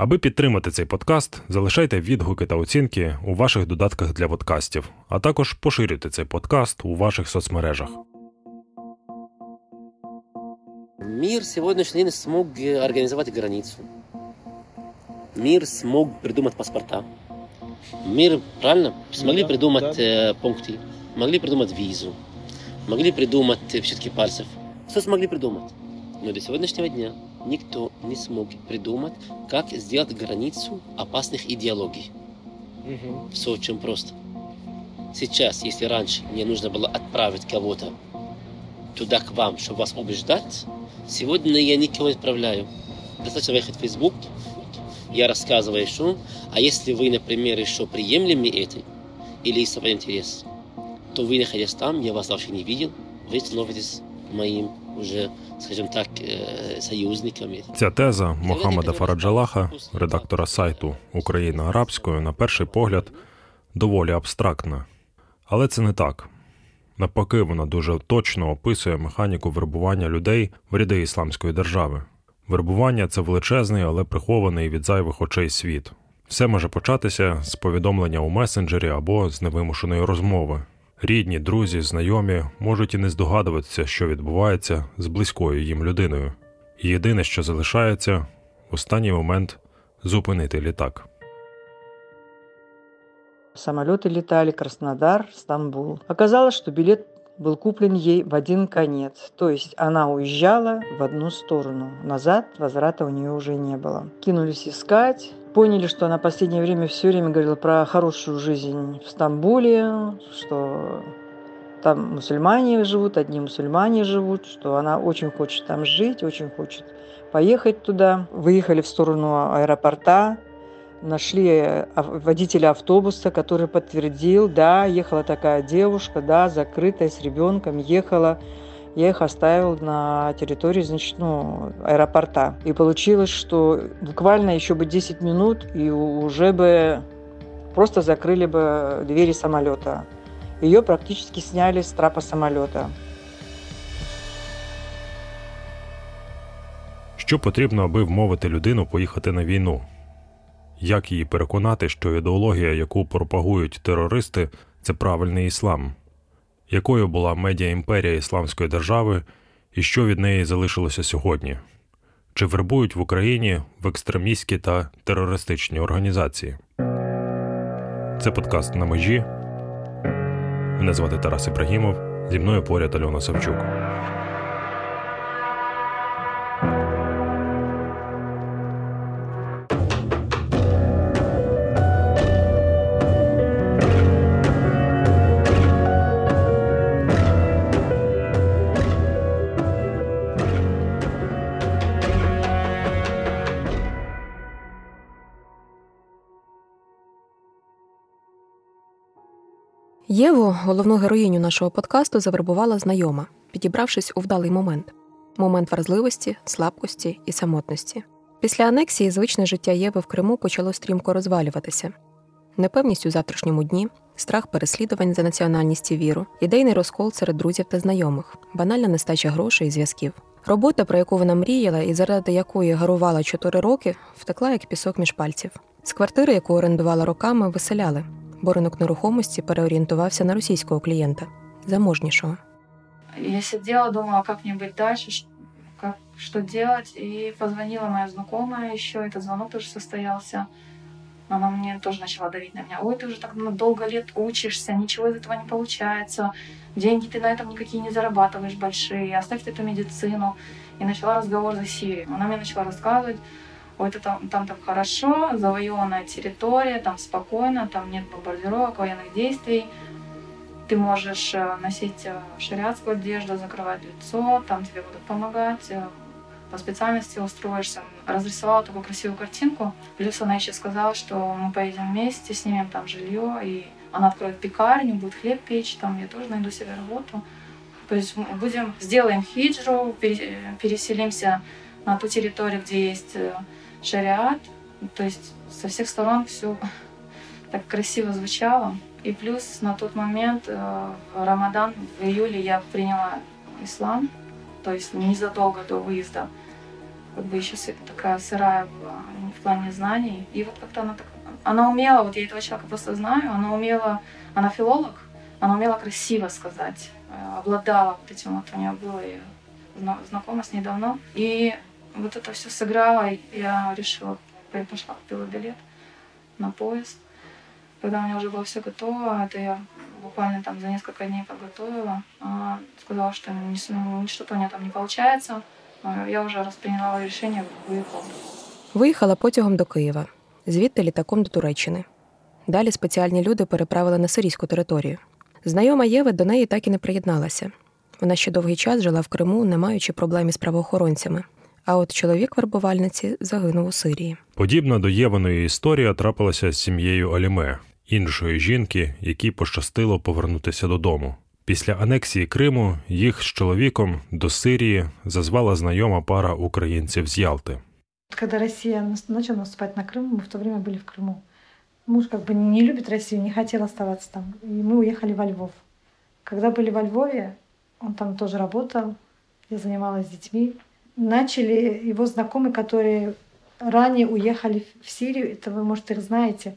Аби підтримати цей подкаст, залишайте відгуки та оцінки у ваших додатках для подкастів, а також поширюйте цей подкаст у ваших соцмережах. Мир сегодняшний день смог организовать границу. Мир смог придумать паспорта. Мир, правильно, смогли да, придумать да. э, пункты, могли придумать визу, могли придумать отпечатки пальцев. Все смогли придумать. Но до сегодняшнего дня никто не смог придумать, как сделать границу опасных идеологий. Мгм. Все очень просто. Сейчас, если раньше мне нужно было отправить кого-то туда к вам, чтобы вас убеждать, сегодня я никого не отправляю. Достаточно выехать в Facebook, я рассказываю, что, а если вы, например, еще приемлемы этой, или есть свой интерес, то вы, находясь там, я вас вообще не видел, вы становитесь моим уже, скажем так, э, союзниками. Ця теза Мохаммеда Фараджалаха, редактора сайту Україна арабською, на перший погляд, доволі абстрактна. Але це не так. Навпаки, вона дуже точно описує механіку вербування людей в ряди ісламської держави. Вербування це величезний, але прихований від зайвих очей світ. Все може початися з повідомлення у месенджері або з невимушеної розмови. Рідні, друзі, знайомі можуть і не здогадуватися, що відбувається з близькою їм людиною. І єдине, що залишається, в останній момент зупинити літак. Самолеты летали Краснодар, Стамбул. Оказалось, что билет был куплен ей в один конец. То есть она уезжала в одну сторону. Назад возврата у нее уже не было. Кинулись искать. Поняли, что она в последнее время все время говорила про хорошую жизнь в Стамбуле, что там мусульмане живут, одни мусульмане живут, что она очень хочет там жить, очень хочет поехать туда. Выехали в сторону аэропорта, нашли водителя автобуса, который подтвердил, да, ехала такая девушка, да, закрытая с ребенком, ехала. Я их оставил на территории, значит, ну, аэропорта. И получилось, что буквально еще бы 10 минут, и у- уже бы просто закрыли бы двери самолета. Ее практически сняли с трапа самолета. Що потрібно, аби вмовити людину поїхати на війну? Як її переконати, що ідеологія, яку пропагують терористи, це правильний іслам? Якою була медіа-імперія Ісламської держави і що від неї залишилося сьогодні? Чи вербують в Україні в екстремістські та терористичні організації? Це подкаст на межі. Мене звати Тарас Ібрагімов. Зі мною поряд Альона Савчук. Єву, головну героїню нашого подкасту, завербувала знайома, підібравшись у вдалий момент момент вразливості, слабкості і самотності. Після анексії звичне життя Єви в Криму почало стрімко розвалюватися. Непевність у завтрашньому дні, страх переслідувань за національність і віру, ідейний розкол серед друзів та знайомих, банальна нестача грошей і зв'язків. Робота, про яку вона мріяла і заради якої гарувала чотири роки, втекла як пісок між пальців. З квартири, яку орендувала роками, виселяли, бо ринок нерухомості переорієнтувався на російського клієнта заможнішого. Я сидела, думала, как мне быть дальше, ш- как, что делать. И позвонила моя знакомая еще, этот звонок тоже состоялся. Она мне тоже начала давить на меня. Ой, ты уже так долго лет учишься, ничего из этого не получается. Деньги ты на этом никакие не зарабатываешь большие. Оставь ты эту медицину. И начала разговор за Сирию. Она мне начала рассказывать, ой, это там, так хорошо, завоеванная территория, там спокойно, там нет бомбардировок, военных действий ты можешь э, носить э, шариатскую одежду, закрывать лицо, там тебе будут помогать, э, по специальности устроишься. Разрисовала такую красивую картинку. Плюс она еще сказала, что мы поедем вместе, снимем там жилье, и она откроет пекарню, будет хлеб печь, там я тоже найду себе работу. То есть мы будем, сделаем хиджру, пере- переселимся на ту территорию, где есть шариат. То есть со всех сторон все так красиво звучало. И плюс на тот момент, э, в Рамадан, в июле я приняла ислам, то есть незадолго до выезда. Как бы еще такая сырая была, в плане знаний. И вот как-то она так... Она умела, вот я этого человека просто знаю, она умела, она филолог, она умела красиво сказать, э, обладала вот этим вот, у нее было, знакома с ней давно. И вот это все сыграло, и я решила, пошла, купила билет на поезд. Когда у меня уже было все готово, это я буквально там за несколько дней подготовила. Она сказала, что что-то у меня там не получается. Я вже розприйняла рішення, виїхала. Виїхала потягом до Києва, звідти літаком до Туреччини. Далі спеціальні люди переправили на сирійську територію. Знайома Єви до неї так і не приєдналася. Вона ще довгий час жила в Криму, не маючи проблем із правоохоронцями. А от чоловік вербувальниці загинув у Сирії. Подібна до Євиної історія трапилася з сім'єю Аліме, іншої жінки, якій пощастило повернутися додому. Після анексії Криму їх з чоловіком до Сирії зазвала знайома пара українців з Ялти. Когда Россия начала наступать на Крым, мы в то время были в Крыму. Муж как бы не любит Россию, не хотел оставаться там. И мы уехали во Львов. Когда были во Львове, он там тоже работал, я занималась с детьми. Начали его знакомые, которые ранее уехали в Сирию, это вы, может, их знаете,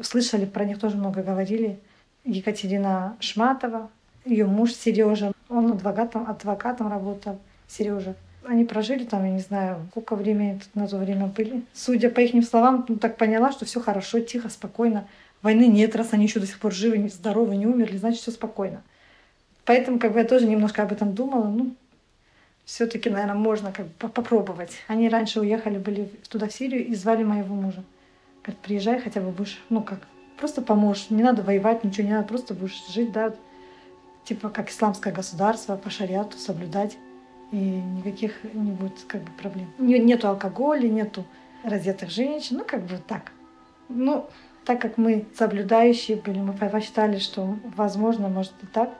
слышали про них тоже много говорили. Екатерина Шматова, ее муж Сережа, он адвокатом, адвокатом работал, Сережа. Они прожили там, я не знаю, сколько времени на то время были. Судя по их словам, ну, так поняла, что все хорошо, тихо, спокойно. Войны нет, раз они еще до сих пор живы, здоровы, не умерли, значит, все спокойно. Поэтому как бы я тоже немножко об этом думала. Ну, все-таки, наверное, можно как бы попробовать. Они раньше уехали, были туда, в Сирию, и звали моего мужа. Говорят, приезжай, хотя бы будешь, ну как, просто поможешь. Не надо воевать, ничего не надо, просто будешь жить, да, типа как исламское государство, по шариату соблюдать. И никаких не будет как бы проблем. Нету алкоголя, нету раздетых женщин, ну как бы так. Ну, так как мы соблюдающие были, мы посчитали, что возможно, может и так.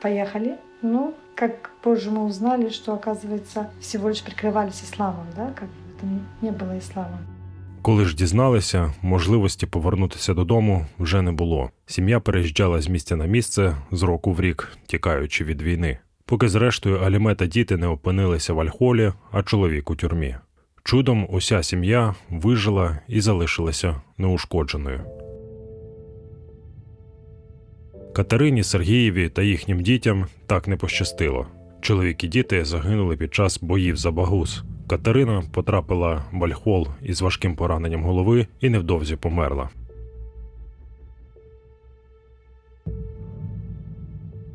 Поехали. Ну, как позже мы узнали, что, оказывается, всего лишь прикрывались исламом, да, как бы это не было исламом. Коли ж дізналися, можливості повернутися додому вже не було. Сім'я переїжджала з місця на місце з року в рік, тікаючи від війни. Поки, зрештою, Аліме та діти не опинилися в Альхолі, а чоловік у тюрмі. Чудом уся сім'я вижила і залишилася неушкодженою. Катерині Сергієві та їхнім дітям так не пощастило. Чоловік і діти загинули під час боїв за Багус. Катерина потрапила в Альхол із важким пораненням голови і невдовзі померла.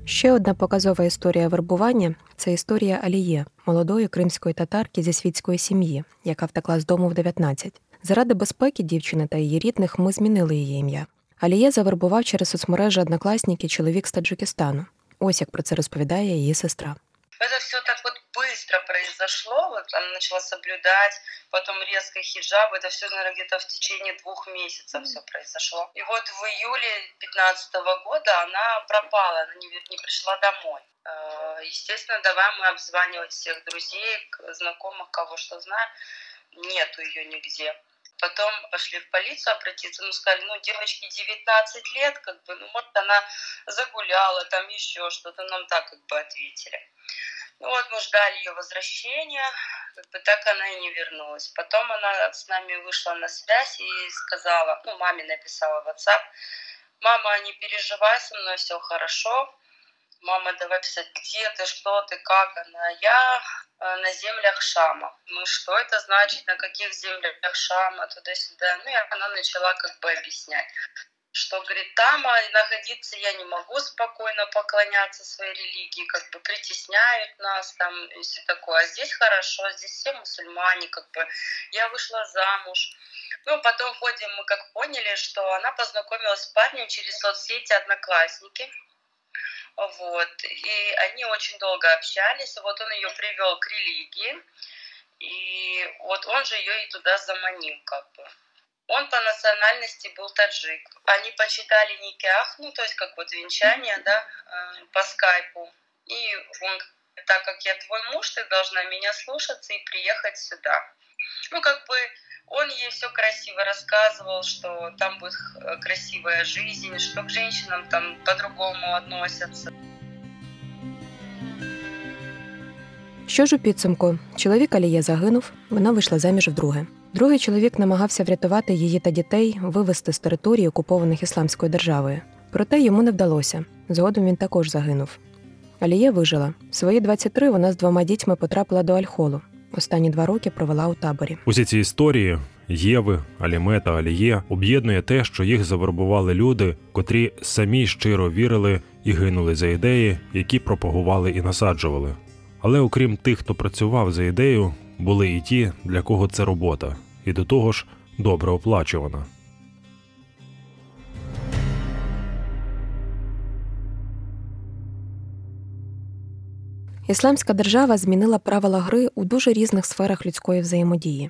Ще одна показова історія вербування це історія Аліє, молодої кримської татарки зі світської сім'ї, яка втекла з дому в 19. Заради безпеки дівчини та її рідних ми змінили її ім'я. Аліє завербував через соцмережі однокласники чоловік з Таджикистану. Ось як про це розповідає її сестра. Это все так вот быстро произошло, вот она начала соблюдать, потом резко хиджаб, это все, наверное, где-то в течение двух месяцев все произошло. И вот в июле 2015 года она пропала, она не, не пришла домой. Э, естественно, давай мы обзванивать всех друзей, знакомых, кого что знаю. Нету ее нигде. Потом пошли в полицию обратиться, ну сказали, ну девочке 19 лет, как бы, ну может она загуляла, там еще что-то, нам так как бы ответили. Ну вот мы ждали ее возвращения, как бы так она и не вернулась. Потом она с нами вышла на связь и сказала, ну маме написала в WhatsApp, мама, не переживай, со мной все хорошо, мама, давай писать, где ты, что ты, как она. Я э, на землях Шама. Ну, что это значит, на каких землях Шама, туда-сюда. Ну, и она начала как бы объяснять что, говорит, там а, находиться я не могу спокойно поклоняться своей религии, как бы притесняют нас там и все такое. А здесь хорошо, здесь все мусульмане, как бы я вышла замуж. Ну, потом ходе мы как поняли, что она познакомилась с парнем через соцсети «Одноклассники», вот. И они очень долго общались. Вот он ее привел к религии. И вот он же ее и туда заманил, как бы. Он по национальности был таджик. Они почитали никях, ну, то есть как вот венчание, да, э, по скайпу. И он, так как я твой муж, ты должна меня слушаться и приехать сюда. Ну, как бы он ей все красиво рассказывал, что там будет э, красивая жизнь, что к женщинам там по-другому относятся. Що ж у підсумку? Чоловік Аліє загинув, вона вийшла заміж вдруге. Другий чоловік намагався врятувати її та дітей, вивезти з території, окупованих ісламською державою. Проте йому не вдалося. Згодом він також загинув. Аліє вижила. В свої 23 вона з двома дітьми потрапила до Альхолу. Останні два роки провела у таборі. Усі ці історії Єви, Аліме та Аліє об'єднує те, що їх завербували люди, котрі самі щиро вірили і гинули за ідеї, які пропагували і насаджували. Але окрім тих, хто працював за ідею, були і ті, для кого це робота, і до того ж добре оплачувана. Ісламська держава змінила правила гри у дуже різних сферах людської взаємодії.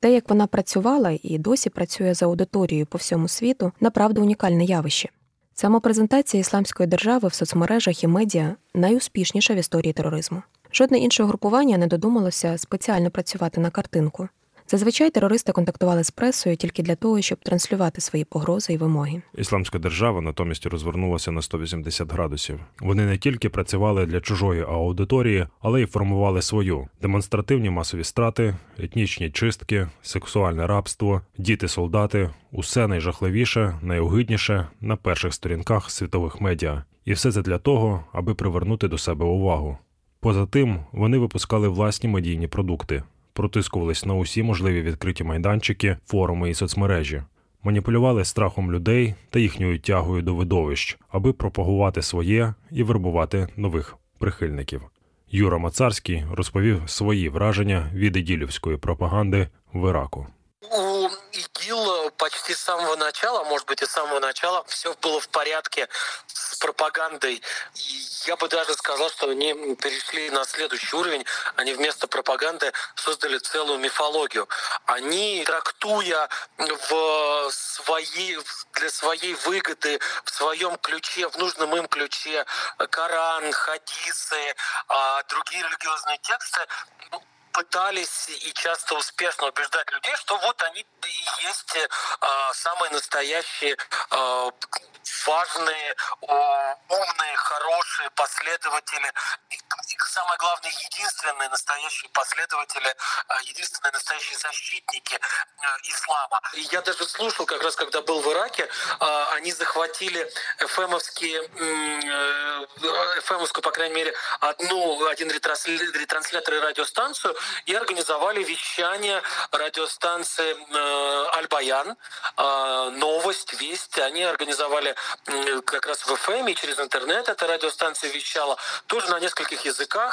Те, як вона працювала і досі працює за аудиторією по всьому світу, направду унікальне явище. Самопрезентація ісламської держави в соцмережах і медіа найуспішніша в історії тероризму. Жодне інше групування не додумалося спеціально працювати на картинку. Зазвичай терористи контактували з пресою тільки для того, щоб транслювати свої погрози і вимоги. Ісламська держава натомість розвернулася на 180 градусів. Вони не тільки працювали для чужої аудиторії, але й формували свою демонстративні масові страти, етнічні чистки, сексуальне рабство, діти-солдати усе найжахливіше, найогидніше на перших сторінках світових медіа. І все це для того, аби привернути до себе увагу. Поза тим, вони випускали власні медійні продукти, протискувались на усі можливі відкриті майданчики, форуми і соцмережі, маніпулювали страхом людей та їхньою тягою до видовищ, аби пропагувати своє і вербувати нових прихильників. Юра Мацарський розповів свої враження від іділівської пропаганди в Іраку. У ИГИЛ почти с самого начала, может быть, и с самого начала, все было в порядке с пропагандой. Я бы даже сказал, что они перешли на следующий уровень. Они вместо пропаганды создали целую мифологию. Они, трактуя в своей, для своей выгоды, в своем ключе, в нужном им ключе, Коран, хадисы, а, другие религиозные тексты, ну, пытались и часто успешно убеждать людей, что вот они и есть э, самые настоящие э, важные, умные, хорошие последователи, и, и самое главное, единственные настоящие последователи, э, единственные настоящие защитники э, ислама. И я даже слушал, как раз когда был в Ираке, э, они захватили ФМовские, э, ФМовскую, по крайней мере, одну, один ретранслятор и радиостанцию, и организовали вещание радиостанции э, Аль-Баян, э, новость, весть. Они организовали как раз в ФМ и через интернет эта радиостанция вещала тоже на нескольких языках,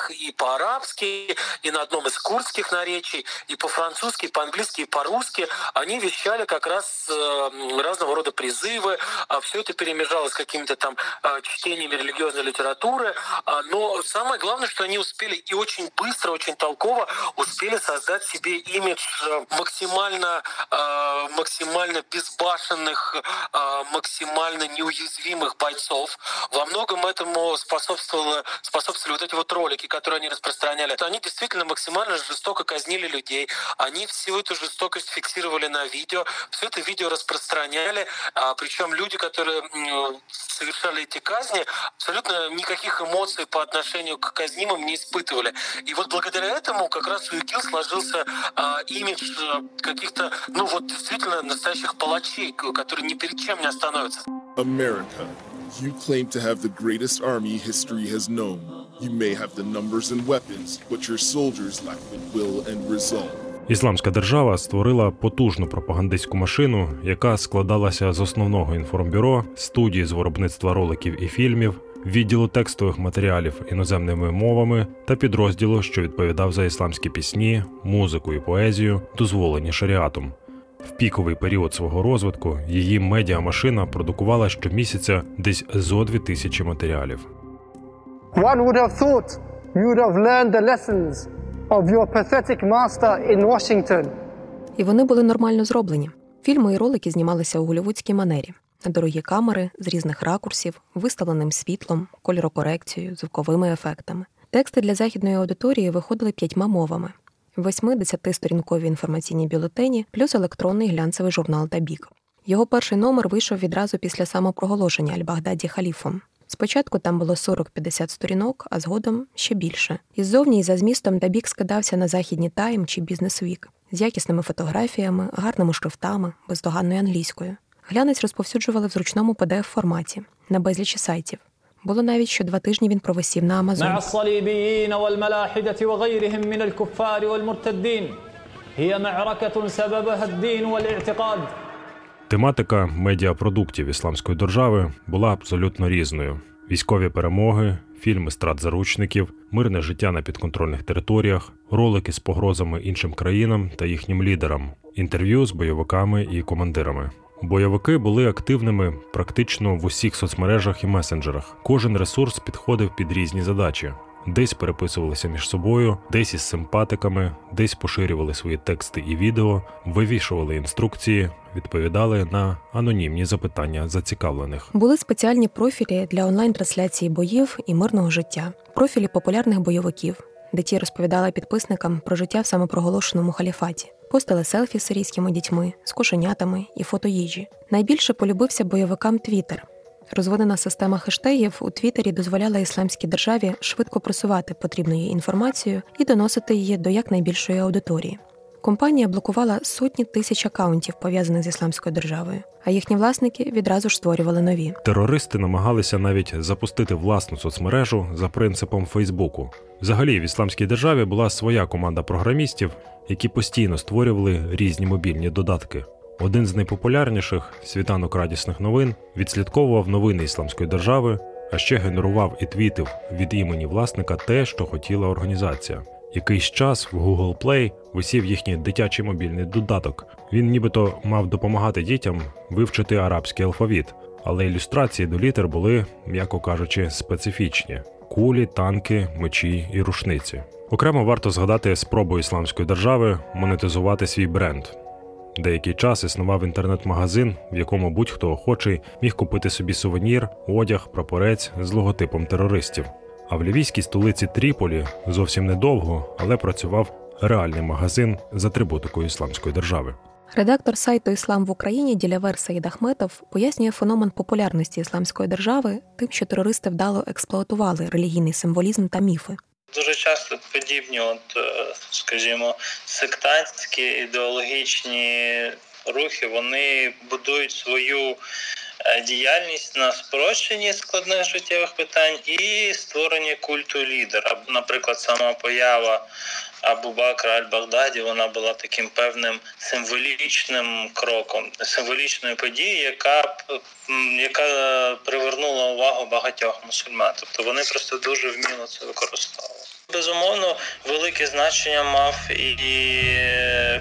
и по-арабски, и на одном из курдских наречий, и по-французски, и по-английски, и по-русски. Они вещали как раз э, разного рода призывы, а все это перемежалось с какими-то там э, чтениями религиозной литературы. А, но самое главное, что они успели и очень быстро, очень толково успели создать себе имидж э, максимально, максимально безбашенных, максимально неуязвимых бойцов. Во многом этому способствовало, способствовали вот эти вот ролики, которые они распространяли. Они действительно максимально жестоко казнили людей. Они всю эту жестокость фиксировали на видео, все это видео распространяли. А, причем люди, которые совершали эти казни, абсолютно никаких эмоций по отношению к казнимым не испытывали. И вот благодаря этому как раз у ИГИЛ сложился а, имидж каких-то, ну вот действительно настоящих палачей, которые ни перед чем не остановятся. America, you claim to have the greatest army history has known. You may have the numbers and weapons, but your soldiers lack the will and resolve. Ісламська держава створила потужну пропагандистську машину, яка складалася з основного інформбюро, студії з виробництва роликів і фільмів, відділу текстових матеріалів іноземними мовами та підрозділу, що відповідав за ісламські пісні, музику і поезію, дозволені шаріатом. В піковий період свого розвитку її медіамашина продукувала щомісяця десь зо дві тисячі матеріалів. One would have thought you would have learned the lessons of your pathetic master in Washington. І вони були нормально зроблені. Фільми і ролики знімалися у голівудській манері дорогі камери з різних ракурсів, виставленим світлом, кольорокорекцією, звуковими ефектами. Тексти для західної аудиторії виходили п'ятьма мовами: восьми-десяти сторінкові інформаційні бюлетені, плюс електронний глянцевий журнал Табік. Його перший номер вийшов відразу після самопроголошення Аль-Багдаді халіфом. Спочатку там було 40-50 сторінок, а згодом ще більше. Іззовні і за змістом Дабік скидався на західні Тайм чи Бізнесвік з якісними фотографіями, гарними шрифтами, бездоганною англійською. Глянець розповсюджували в зручному pdf форматі на безлічі сайтів. Було навіть що два тижні він провисів на Амазон. مع الصليبيين والملاحدة وغيرهم من الكفار والمرتدين هي معركة سببها الدين والاعتقاد Тематика медіапродуктів ісламської держави була абсолютно різною: військові перемоги, фільми страт заручників, мирне життя на підконтрольних територіях, ролики з погрозами іншим країнам та їхнім лідерам, інтерв'ю з бойовиками і командирами. Бойовики були активними практично в усіх соцмережах і месенджерах. Кожен ресурс підходив під різні задачі. Десь переписувалися між собою, десь із симпатиками, десь поширювали свої тексти і відео, вивішували інструкції, відповідали на анонімні запитання зацікавлених. Були спеціальні профілі для онлайн-трансляції боїв і мирного життя, профілі популярних бойовиків, де ті розповідали підписникам про життя в самопроголошеному халіфаті, постили селфі з сирійськими дітьми, з кошенятами і фото їжі. Найбільше полюбився бойовикам Твіттер. Розвинена система хештегів у Твіттері дозволяла ісламській державі швидко просувати потрібну їй інформацію і доносити її до якнайбільшої аудиторії. Компанія блокувала сотні тисяч акаунтів, пов'язаних з ісламською державою, а їхні власники відразу ж створювали нові. Терористи намагалися навіть запустити власну соцмережу за принципом Фейсбуку. Взагалі, в ісламській державі була своя команда програмістів, які постійно створювали різні мобільні додатки. Один з найпопулярніших світанок радісних новин відслідковував новини ісламської держави, а ще генерував і твітив від імені власника те, що хотіла організація. Якийсь час в Google Play висів їхній дитячий мобільний додаток. Він нібито мав допомагати дітям вивчити арабський алфавіт, але ілюстрації до літер були, м'яко кажучи, специфічні: кулі, танки, мечі і рушниці. Окремо варто згадати спробу ісламської держави монетизувати свій бренд. Деякий час існував інтернет-магазин, в якому будь-хто охочий міг купити собі сувенір, одяг, прапорець з логотипом терористів. А в лівійській столиці Тріполі зовсім недовго, але працював реальний магазин з атрибутикою ісламської держави. Редактор сайту Іслам в Україні Ділявер Саїд Ахметов пояснює феномен популярності ісламської держави тим, що терористи вдало експлуатували релігійний символізм та міфи. Дуже часто подібні, от, е, скажімо, сектантські ідеологічні рухи, вони будують свою е, діяльність на спрощенні складних життєвих питань і створенні культу лідера. Наприклад, сама поява Абу Бакра Аль-Багдаді вона була таким певним символічним кроком, символічною подією, яка яка привернула увагу багатьох мусульман. Тобто вони просто дуже вміло це використовували. Безумовно, велике значення мав і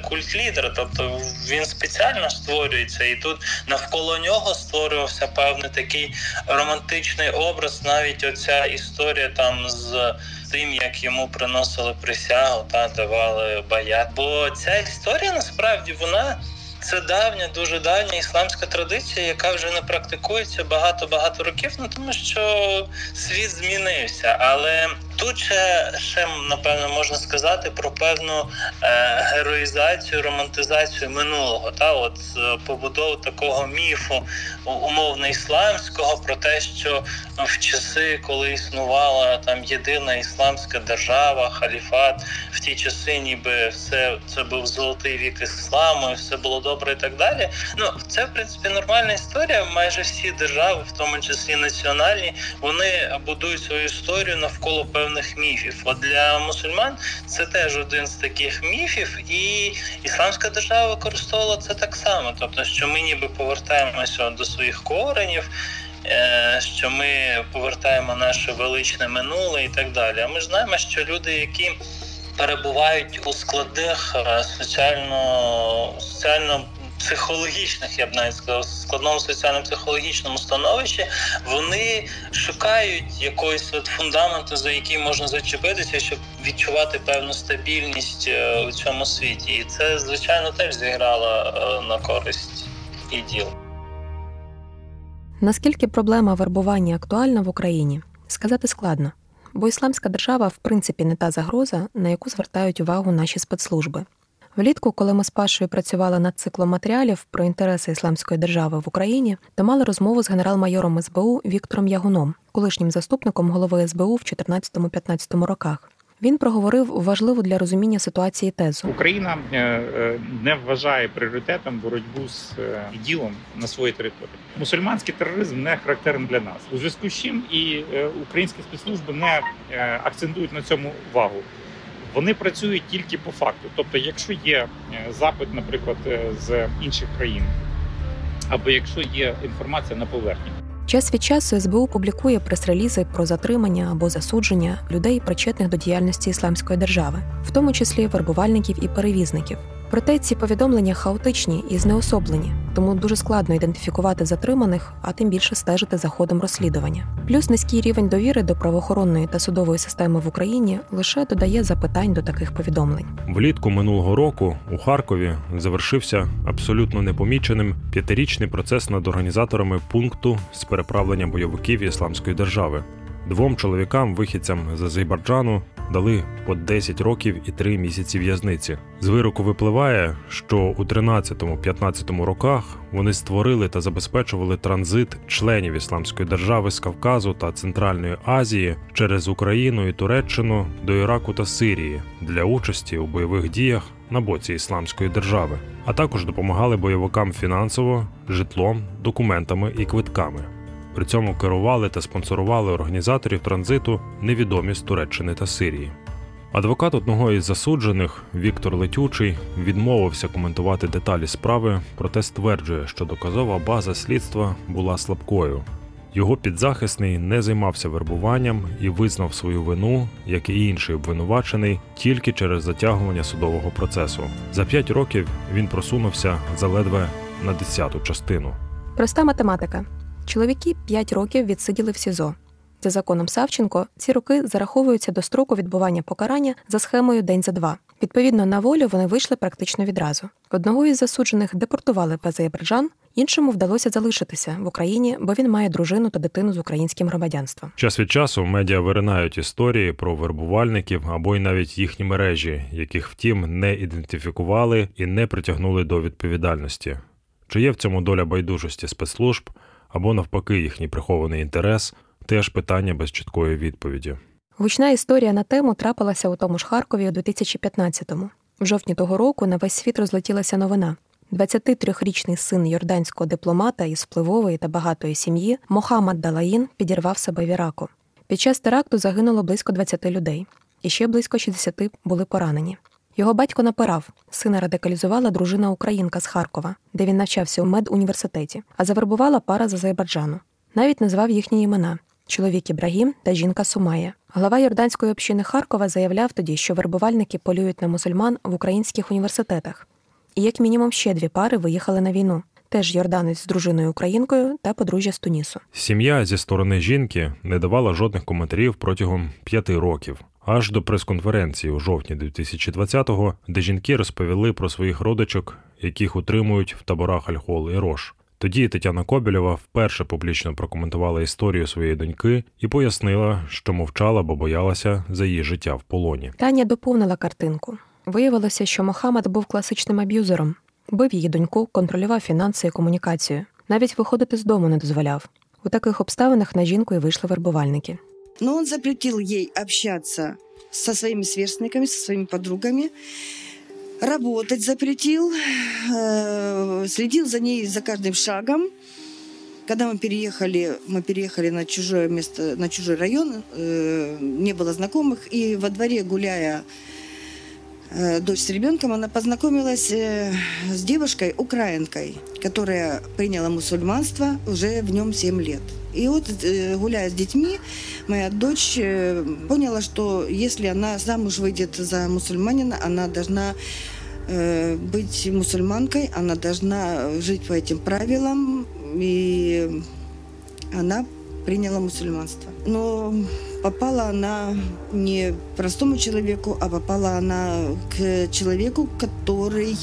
культ лідера, тобто він спеціально створюється, і тут навколо нього створювався певний такий романтичний образ. Навіть оця історія там з тим, як йому приносили присягу та давали баят. Бо ця історія насправді вона. Це давня, дуже давня ісламська традиція, яка вже не практикується багато-багато років, ну тому що світ змінився. Але тут ще, ще напевно можна сказати про певну е, героїзацію, романтизацію минулого, та от побудову такого міфу умовно ісламського про те, що в часи, коли існувала там єдина ісламська держава, халіфат, в ті часи, ніби все це був золотий вік ісламу, і все було добре і так далі. Ну це в принципі нормальна історія. Майже всі держави, в тому числі національні, вони будують свою історію навколо певних міфів. От для мусульман це теж один з таких міфів, і ісламська держава використовувала це так само. Тобто, що ми ніби повертаємося до своїх коренів. Що ми повертаємо наше величне минуле і так далі. А ми знаємо, що люди, які перебувають у складних соціально соціально психологічних, я б навіть сказав, складному соціально-психологічному становищі, вони шукають якогось от фундаменту, за який можна зачепитися, щоб відчувати певну стабільність у цьому світі. І це, звичайно, теж зіграло на користь і діл. Наскільки проблема вербування актуальна в Україні, сказати складно, бо ісламська держава в принципі не та загроза, на яку звертають увагу наші спецслужби. Влітку, коли ми з Пашою працювали над циклом матеріалів про інтереси ісламської держави в Україні, то мали розмову з генерал-майором СБУ Віктором Ягуном, колишнім заступником голови СБУ в 14-15 роках. Він проговорив важливу для розуміння ситуації тезу. Україна е, е, не вважає пріоритетом боротьбу з е, іділом на своїй території. Мусульманський тероризм не характерний для нас. У зв'язку з чим і українські спецслужби не акцентують на цьому увагу. Вони працюють тільки по факту. Тобто, якщо є запит, наприклад, з інших країн, або якщо є інформація на поверхні. Час від часу СБУ публікує прес-релізи про затримання або засудження людей, причетних до діяльності ісламської держави, в тому числі вербувальників і перевізників. Проте ці повідомлення хаотичні і знеособлені, тому дуже складно ідентифікувати затриманих, а тим більше стежити за ходом розслідування. Плюс низький рівень довіри до правоохоронної та судової системи в Україні лише додає запитань до таких повідомлень. Влітку минулого року у Харкові завершився абсолютно непоміченим п'ятирічний процес над організаторами пункту з переправлення бойовиків ісламської держави. Двом чоловікам, вихідцям з Азербайджану, дали по 10 років і 3 місяці в'язниці. З вироку випливає, що у 13-15 роках вони створили та забезпечували транзит членів ісламської держави з Кавказу та Центральної Азії через Україну і Туреччину до Іраку та Сирії для участі у бойових діях на боці ісламської держави, а також допомагали бойовикам фінансово, житлом, документами і квитками. При цьому керували та спонсорували організаторів транзиту невідомі з Туреччини та Сирії. Адвокат одного із засуджених Віктор Летючий відмовився коментувати деталі справи, проте стверджує, що доказова база слідства була слабкою. Його підзахисний не займався вербуванням і визнав свою вину, як і інший обвинувачений, тільки через затягування судового процесу. За п'ять років він просунувся заледве на десяту частину. Проста математика. Чоловіки 5 років відсиділи в СІЗО. За законом Савченко, ці роки зараховуються до строку відбування покарання за схемою день за два. Відповідно, на волю вони вийшли практично відразу. Одного із засуджених депортували в Азербайджан, іншому вдалося залишитися в Україні, бо він має дружину та дитину з українським громадянством. Час від часу медіа виринають історії про вербувальників або й навіть їхні мережі, яких втім не ідентифікували і не притягнули до відповідальності. Чи є в цьому доля байдужості спецслужб? Або навпаки їхній прихований інтерес теж питання без чіткої відповіді. Гучна історія на тему трапилася у тому ж Харкові у 2015-му. В жовтні того року на весь світ розлетілася новина. 23-річний син йорданського дипломата із впливової та багатої сім'ї Мохаммад Далаїн підірвав себе в Іраку. Під час теракту загинуло близько 20 людей, і ще близько 60 були поранені. Його батько напирав. Сина радикалізувала дружина Українка з Харкова, де він навчався у медуніверситеті, а завербувала пара з Азербайджану. Навіть назвав їхні імена чоловік Ібрагім та жінка Сумая. Глава Йорданської общини Харкова заявляв тоді, що вербувальники полюють на мусульман в українських університетах. І як мінімум ще дві пари виїхали на війну. Теж Йорданець з дружиною українкою та подружжя з Тунісу. Сім'я зі сторони жінки не давала жодних коментарів протягом п'яти років аж до прес-конференції у жовтні 2020-го, де жінки розповіли про своїх родичок, яких утримують в таборах Альхол і Рош. Тоді Тетяна Кобілєва вперше публічно прокоментувала історію своєї доньки і пояснила, що мовчала, бо боялася за її життя в полоні. Таня доповнила картинку. Виявилося, що Мохамед був класичним аб'юзером, бив її доньку, контролював фінанси і комунікацію. Навіть виходити з дому не дозволяв. У таких обставинах на жінку й вийшли вербувальники. Но он запретил ей общаться со своими сверстниками, со своими подругами, работать запретил, э, следил за ней за каждым шагом. Когда мы переехали, мы переехали на чужое место, на чужой район, э, не было знакомых, и во дворе гуляя дочь с ребенком, она познакомилась с девушкой, украинкой, которая приняла мусульманство уже в нем 7 лет. И вот, гуляя с детьми, моя дочь поняла, что если она замуж выйдет за мусульманина, она должна быть мусульманкой, она должна жить по этим правилам, и она приняла мусульманство. Но попала она не простому человеку, а попала она к человеку, который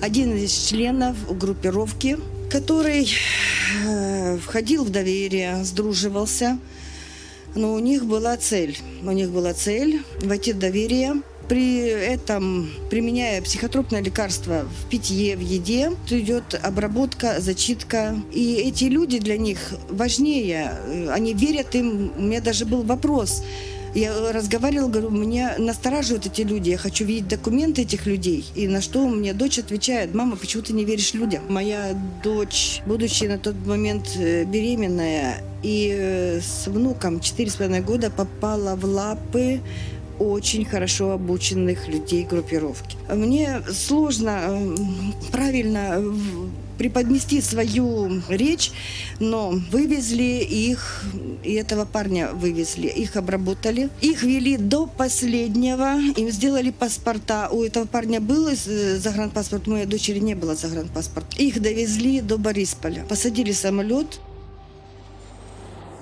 один из членов группировки, который входил в доверие, сдруживался. Но у них была цель. У них была цель войти в доверие при этом, применяя психотропное лекарство в питье, в еде, идет обработка, зачитка. И эти люди для них важнее. Они верят им. У меня даже был вопрос – я разговаривала, говорю, меня настораживают эти люди, я хочу видеть документы этих людей. И на что мне дочь отвечает, мама, почему ты не веришь людям? Моя дочь, будучи на тот момент э, беременная и э, с внуком 4,5 года попала в лапы очень хорошо обученных людей группировки. Мне сложно э, правильно преподнести свою речь, но вывезли их, и этого парня вывезли, их обработали, их вели до последнего, им сделали паспорта. У этого парня был э, загранпаспорт, моей дочери не было загранпаспорта. Их довезли до Борисполя, посадили самолет.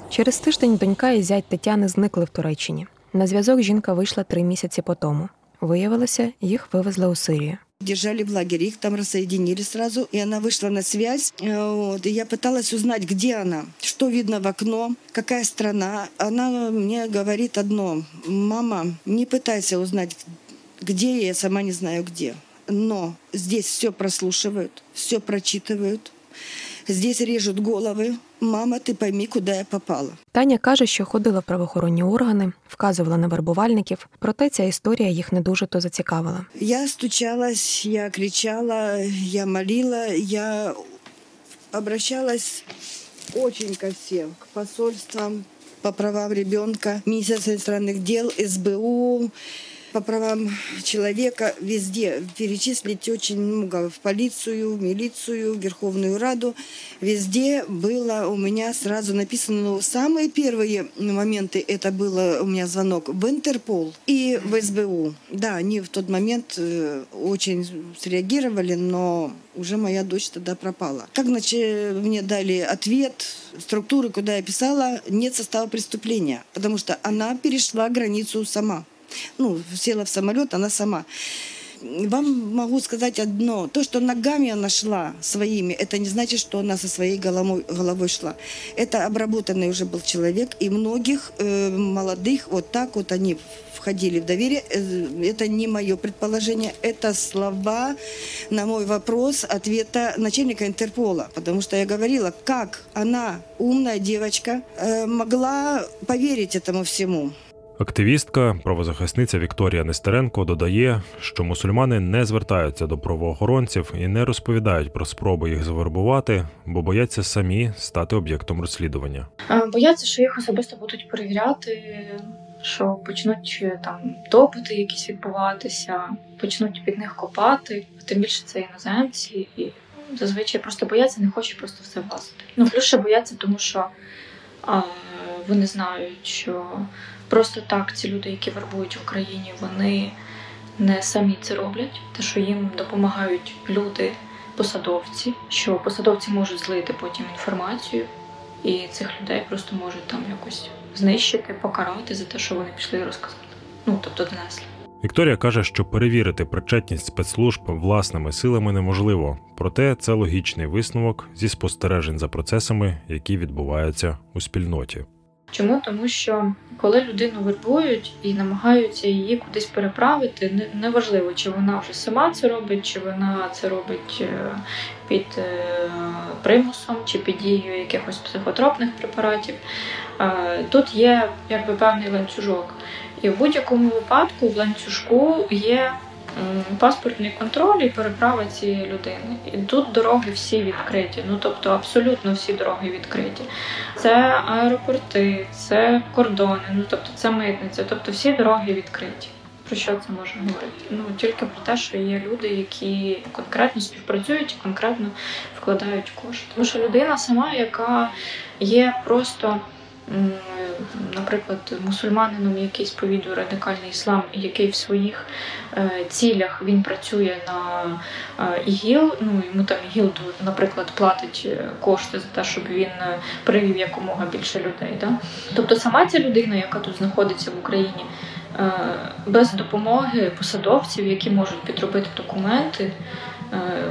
Через тиждень донька і зять Тетяни зникли в Туреччині. На зв'язок жінка вийшла три місяці по тому. Виявилося, їх вивезли у Сирію. Держали в лагере, их там рассоединили сразу, и она вышла на связь. Э, вот, и я пыталась узнать, где она, что видно в окно, какая страна. Она мне говорит одно, мама, не пытайся узнать, где я, я сама не знаю где. Но здесь все прослушивают, все прочитывают, здесь режут головы, Мама, ти пойми, куди я попала. Таня каже, що ходила в правоохоронні органи, вказувала на вербувальників, проте ця історія їх не дуже то зацікавила. Я стучалась, я кричала, я молила, я обращалась очень ко всем, к посольствам по правам ребенка, Министерство иностранных дел, СБУ, по правам человека везде перечислить очень много. В полицию, в милицию, в Верховную Раду. Везде было у меня сразу написано, ну, самые первые моменты, это было у меня звонок в Интерпол и в СБУ. Да, они в тот момент э, очень среагировали, но уже моя дочь тогда пропала. Как значит, мне дали ответ, структуры, куда я писала, нет состава преступления, потому что она перешла границу сама ну, села в самолет, она сама. Вам могу сказать одно. То, что ногами она шла своими, это не значит, что она со своей головой, головой шла. Это обработанный уже был человек, и многих э, молодых вот так вот они входили в доверие. Э, это не мое предположение, это слова на мой вопрос ответа начальника Интерпола. Потому что я говорила, как она, умная девочка, э, могла поверить этому всему. Активістка, правозахисниця Вікторія Нестеренко додає, що мусульмани не звертаються до правоохоронців і не розповідають про спроби їх завербувати, бо бояться самі стати об'єктом розслідування. Бояться, що їх особисто будуть перевіряти, що почнуть е, там допити якісь відбуватися, почнуть під них копати. Тим більше це іноземці, і зазвичай просто бояться, не хочуть просто все влазити. Ну плюс ще бояться, тому що а, вони знають, що. Просто так ці люди, які вербують в Україні, вони не самі це роблять, те, що їм допомагають люди, посадовці, що посадовці можуть злити потім інформацію, і цих людей просто можуть там якось знищити, покарати за те, що вони пішли розказати. Ну тобто донесли. Вікторія каже, що перевірити причетність спецслужб власними силами неможливо, проте це логічний висновок зі спостережень за процесами, які відбуваються у спільноті. Чому? Тому що коли людину вербують і намагаються її кудись переправити, неважливо, чи вона вже сама це робить, чи вона це робить е, під е, примусом, чи під дією якихось психотропних препаратів. Е, тут є якби певний ланцюжок. І в будь-якому випадку в ланцюжку є паспортний контроль і переправа цієї людини. І тут дороги всі відкриті. Ну тобто абсолютно всі дороги відкриті. Це аеропорти, це кордони, ну тобто це митниця, тобто всі дороги відкриті. Про що це може говорити? Ну тільки про те, що є люди, які конкретно співпрацюють конкретно вкладають кошти. Тому що людина сама, яка є просто наприклад, мусульманином, який сповідує радикальний іслам, який в своїх е, цілях він працює на е, ІГІЛ, ну йому там ІГІЛ, наприклад, платить е, кошти за те, щоб він привів якомога більше людей. Да? Тобто сама ця людина, яка тут знаходиться в Україні, без допомоги посадовців, які можуть підробити документи.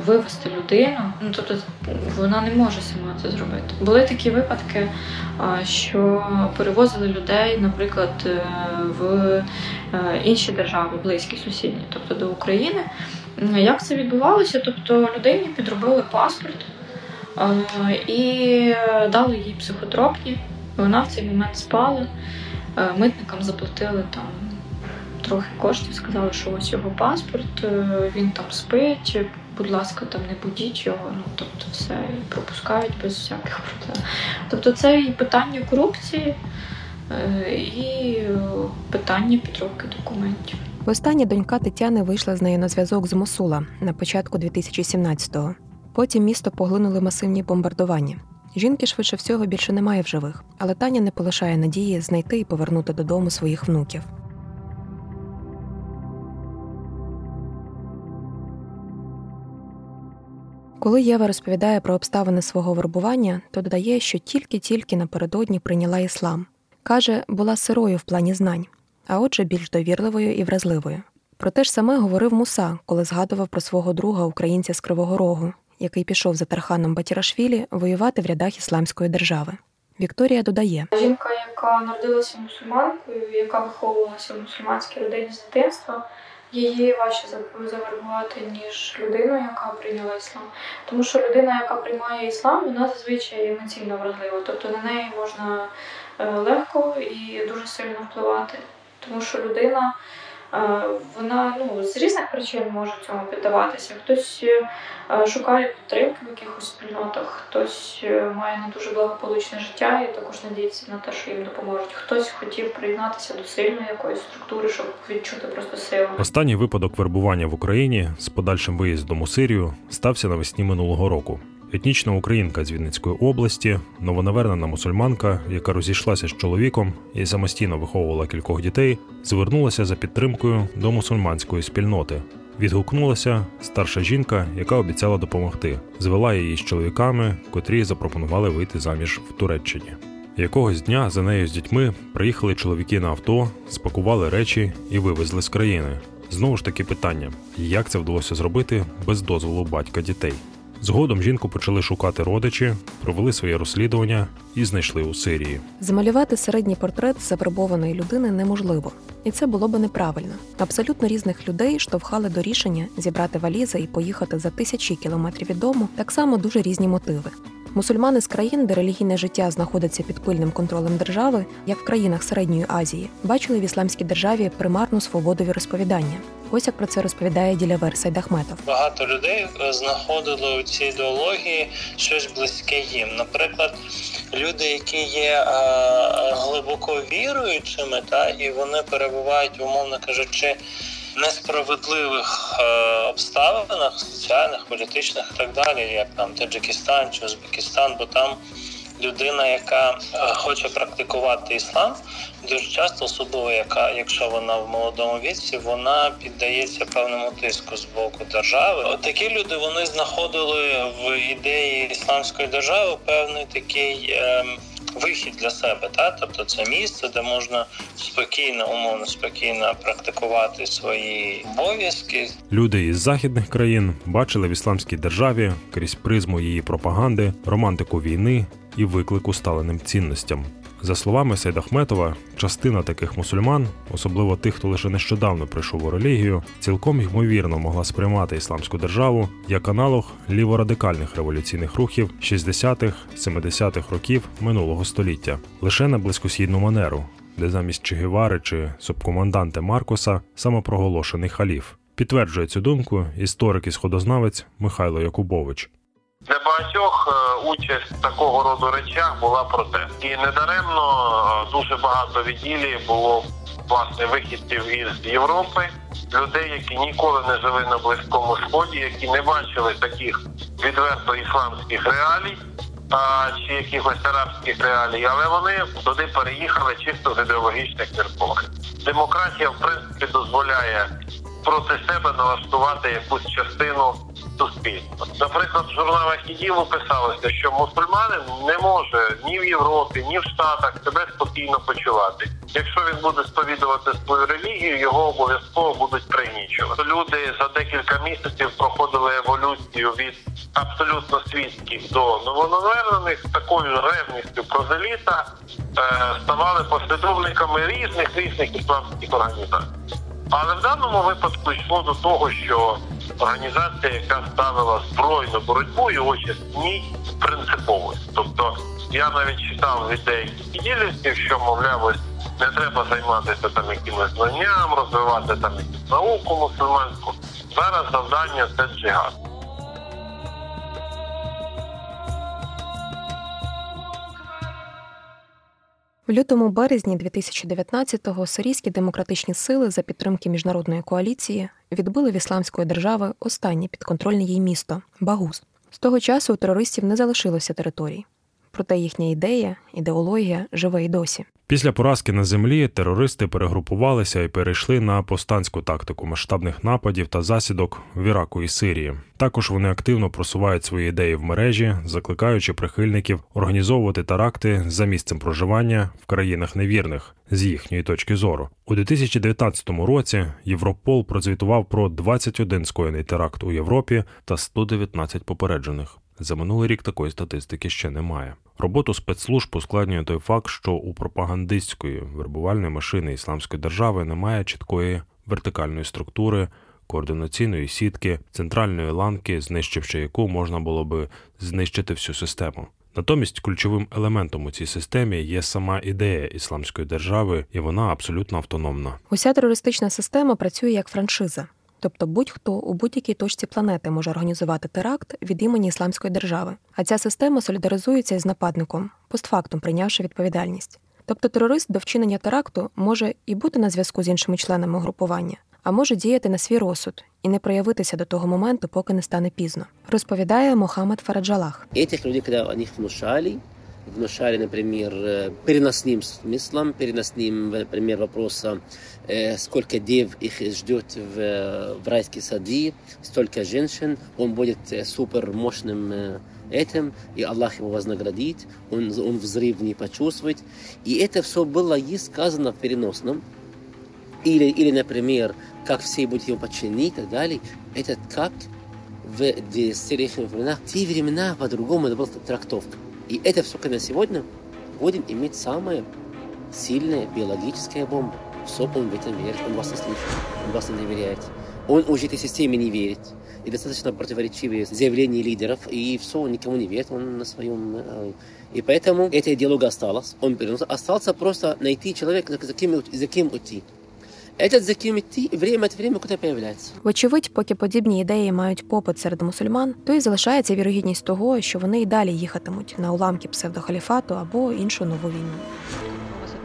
Вивести людину. Ну тобто вона не може сама це зробити. Були такі випадки, що перевозили людей, наприклад, е, в е, інші держави, близькі сусідні, тобто до України. Як це відбувалося? Тобто людині підробили паспорт і дали їй психотропні. Вона в цей момент спала, митникам заплатили там трохи коштів, сказали, що ось його паспорт, е, він там спить, будь ласка, там не будіть його, ну тобто все пропускають без всяких проблем. Тобто це і питання корупції, е, і питання підробки документів. Востаннє донька Тетяни вийшла з нею на зв'язок з Мосула на початку 2017-го. Потім місто поглинули масивні бомбардування. Жінки швидше всього більше немає в живих, але Таня не полишає надії знайти і повернути додому своїх внуків. Коли Єва розповідає про обставини свого вербування, то додає, що тільки-тільки напередодні прийняла іслам. Каже, була сирою в плані знань, а отже, більш довірливою і вразливою. Про те ж саме говорив Муса, коли згадував про свого друга українця з Кривого Рогу, який пішов за Тарханом Батірашвілі воювати в рядах ісламської держави. Вікторія додає: жінка, яка народилася мусульманкою, яка виховувалася в мусульманській родині з дитинства її важче завербувати, ніж людину, яка прийняла іслам. Тому що людина, яка приймає іслам, вона зазвичай емоційно вразлива. Тобто на неї можна е, легко і дуже сильно впливати. Тому що людина вона ну, з різних причин може цьому піддаватися. Хтось е, шукає підтримки в якихось спільнотах, хтось е, має не дуже благополучне життя і також надіється на те, що їм допоможуть. Хтось хотів приєднатися до сильної якоїсь структури, щоб відчути просто силу. Останній випадок вербування в Україні з подальшим виїздом у Сирію стався навесні минулого року. Етнічна українка з Вінницької області, новонавернена мусульманка, яка розійшлася з чоловіком і самостійно виховувала кількох дітей, звернулася за підтримкою до мусульманської спільноти. Відгукнулася старша жінка, яка обіцяла допомогти, звела її з чоловіками, котрі запропонували вийти заміж в Туреччині. Якогось дня за нею з дітьми приїхали чоловіки на авто, спакували речі і вивезли з країни. Знову ж таки питання: як це вдалося зробити без дозволу батька дітей? Згодом жінку почали шукати родичі, провели своє розслідування і знайшли у Сирії. Замалювати середній портрет завербованої людини неможливо, і це було би неправильно. Абсолютно різних людей штовхали до рішення зібрати валізи і поїхати за тисячі кілометрів від дому. Так само дуже різні мотиви. Мусульмани з країн, де релігійне життя знаходиться під пильним контролем держави, як в країнах середньої Азії, бачили в ісламській державі примарну свободу віросповідання. Ось як про це розповідає ділявер Сайдахметов. Багато людей е, знаходили у цій ідеології щось близьке їм. Наприклад, люди, які є е, глибоко віруючими, та і вони перебувають, умовно кажучи несправедливих е, обставинах, соціальних, політичних і так далі, як там Таджикистан чи Узбекистан, бо там людина, яка е, хоче практикувати іслам, дуже часто особливо, яка, якщо вона в молодому віці, вона піддається певному тиску з боку держави. От такі люди вони знаходили в ідеї ісламської держави певний такий. Е, вихід для себе, та тобто це місце, де можна спокійно, умовно спокійно практикувати свої обов'язки. Люди із західних країн бачили в ісламській державі крізь призму її пропаганди, романтику війни і виклику сталеним цінностям. За словами Сейдахметова, частина таких мусульман, особливо тих, хто лише нещодавно прийшов у релігію, цілком ймовірно могла сприймати ісламську державу як аналог ліворадикальних революційних рухів 60-х, 70-х років минулого століття, лише на близькосхідну манеру, де замість Чигівари чи субкоманданта Маркоса самопроголошений халіф. Підтверджує цю думку історик і сходознавець Михайло Якубович. Для багатьох е, участь такого роду речах була протест. І недаремно е, дуже багато відділів було власне вихідців із Європи, людей, які ніколи не жили на близькому сході, які не бачили таких відверто ісламських реалій. А, чи якихось арабських реалій, але вони туди переїхали чисто з ідеологічних міркувань. Демократія в принципі дозволяє проти себе налаштувати якусь частину суспільства. Наприклад, в журналах іділу писалося, що мусульманин не може ні в Європі, ні в Штатах себе спокійно почувати. Якщо він буде сповідувати свою релігію, його обов'язково будуть пригнічувати. Люди за декілька місяців проходили еволюцію від абсолютно світських до новонавернених з такою ревністю прозеліта е, ставали послідовниками різних різних ісламських організацій. Але в даному випадку йшло до того, що організація, яка ставила збройну боротьбу, його чесній принциповість. Тобто я навіть читав від деяких ділістів, що мовляв, не треба займатися там якимось знанням, розвивати там якусь науку мусульманську. Зараз завдання це джигад. В лютому березні 2019-го сирійські демократичні сили за підтримки міжнародної коаліції відбили в ісламської держави останнє підконтрольне їй місто Багуз. З того часу у терористів не залишилося територій. Проте їхня ідея, ідеологія живе й досі. Після поразки на землі терористи перегрупувалися і перейшли на повстанську тактику масштабних нападів та засідок в Іраку і Сирії. Також вони активно просувають свої ідеї в мережі, закликаючи прихильників організовувати теракти за місцем проживання в країнах невірних з їхньої точки зору. У 2019 році Європол прозвітував про 21 скоєний теракт у Європі та 119 попереджених. За минулий рік такої статистики ще немає. Роботу спецслужб ускладнює той факт, що у пропагандистської вербувальної машини ісламської держави немає чіткої вертикальної структури, координаційної сітки, центральної ланки, знищивши яку можна було би знищити всю систему. Натомість ключовим елементом у цій системі є сама ідея ісламської держави, і вона абсолютно автономна. Уся терористична система працює як франшиза. Тобто будь-хто у будь-якій точці планети може організувати теракт від імені ісламської держави. А ця система солідаризується із нападником, постфактум прийнявши відповідальність. Тобто терорист до вчинення теракту може і бути на зв'язку з іншими членами угрупування, а може діяти на свій розсуд і не проявитися до того моменту, поки не стане пізно, розповідає Мохаммед Фараджалах. Этих людей, когда о них внушали, внушали, например, э, переносным смыслом, переносным, например, вопроса, э, сколько дев их ждет в, э, в райские сады, столько женщин, он будет супер мощным этим, и Аллах его вознаградит, он, он взрыв не почувствует. И это все было и сказано в переносном. Или, или, например, как все будут его подчинены и так далее. Это как в старейших временах. В те времена по-другому это была трактовка. И это все, когда сегодня будем иметь самая сильная биологическая бомба. Все, он в этом верит, он вас не слышит, он вас не доверяет. Он уже этой системе не верит. И достаточно противоречивые заявления лидеров, и все, он никому не верит, он на своем... И поэтому эта идеология осталась, он переносил. Остался просто найти человека, за кем, за кем уйти. Этот за ким идти время от времени куди появляється. Вочевидь, поки подібні ідеї мають попит серед мусульман, то й залишається вірогідність того, що вони й далі їхатимуть на уламки псевдохаліфату або іншу нову війну.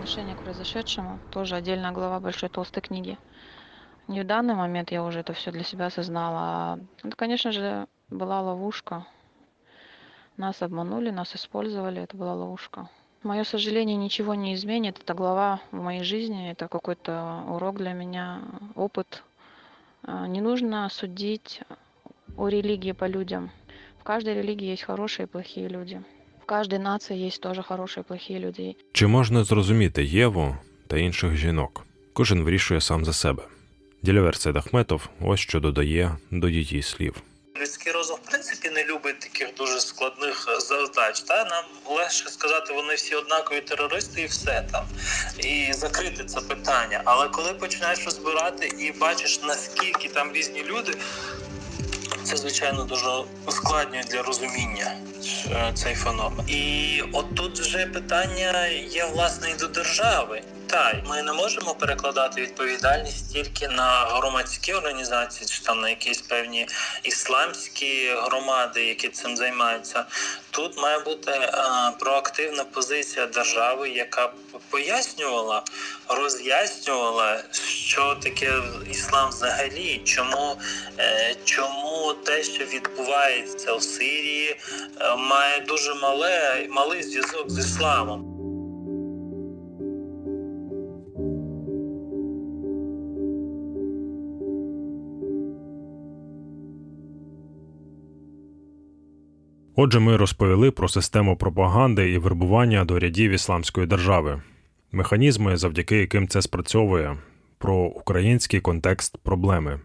отношение к произошедшему тоже отдельная глава большой толстой книги. Не в данный момент я уже это все для себя осознала. Это, конечно же, была ловушка. Нас обманули, нас использовали, это была ловушка. Мое сожаление ничего не изменит. Это глава в моей жизни, это какой-то урок для меня, опыт. Не нужно судить о религии по людям. В каждой религии есть хорошие и плохие люди. В каждой нации есть тоже хорошие и плохие люди. Чи можна зрозуміти Єву та інших жінок? Кожен вирішує сам за себе. Ділявер Сейд Ахметов ось що додає до її слів. Людський розум, в принципі, не любить таких дуже складних завдач. Та нам легше сказати, вони всі однакові терористи, і все там, і закрити це питання. Але коли починаєш розбирати і бачиш наскільки там різні люди, це звичайно дуже ускладнює для розуміння цей феномен. І отут вже питання є власне і до держави. Так, ми не можемо перекладати відповідальність тільки на громадські організації, чи там на якісь певні ісламські громади, які цим займаються. Тут має бути а, проактивна позиція держави, яка пояснювала, роз'яснювала, що таке іслам взагалі, чому, е, чому те, що відбувається в Сирії, е, має дуже мале, малий зв'язок з ісламом. Отже, ми розповіли про систему пропаганди і вербування до рядів ісламської держави, механізми, завдяки яким це спрацьовує, про український контекст проблеми.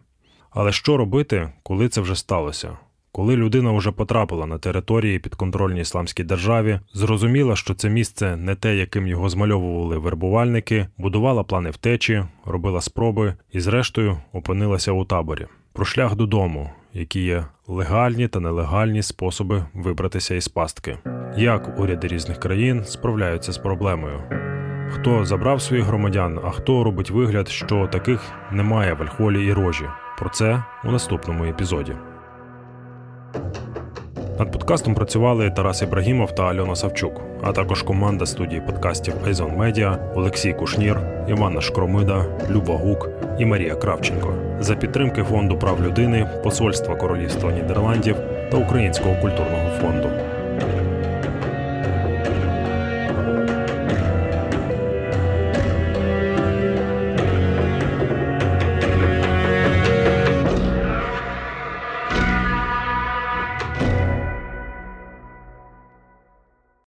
Але що робити, коли це вже сталося? Коли людина вже потрапила на території підконтрольній ісламській державі, зрозуміла, що це місце не те, яким його змальовували вербувальники, будувала плани втечі, робила спроби і, зрештою, опинилася у таборі. Про шлях додому, які є легальні та нелегальні способи вибратися із пастки, як уряди різних країн справляються з проблемою. Хто забрав своїх громадян, а хто робить вигляд, що таких немає в Альхолі і рожі. Про це у наступному епізоді. Над подкастом працювали Тарас Ібрагімов та Альона Савчук, а також команда студії подкастів Айзон Медіа, Олексій Кушнір, Івана Шкромида, Люба Гук і Марія Кравченко за підтримки фонду прав людини, Посольства Королівства Нідерландів та Українського культурного фонду.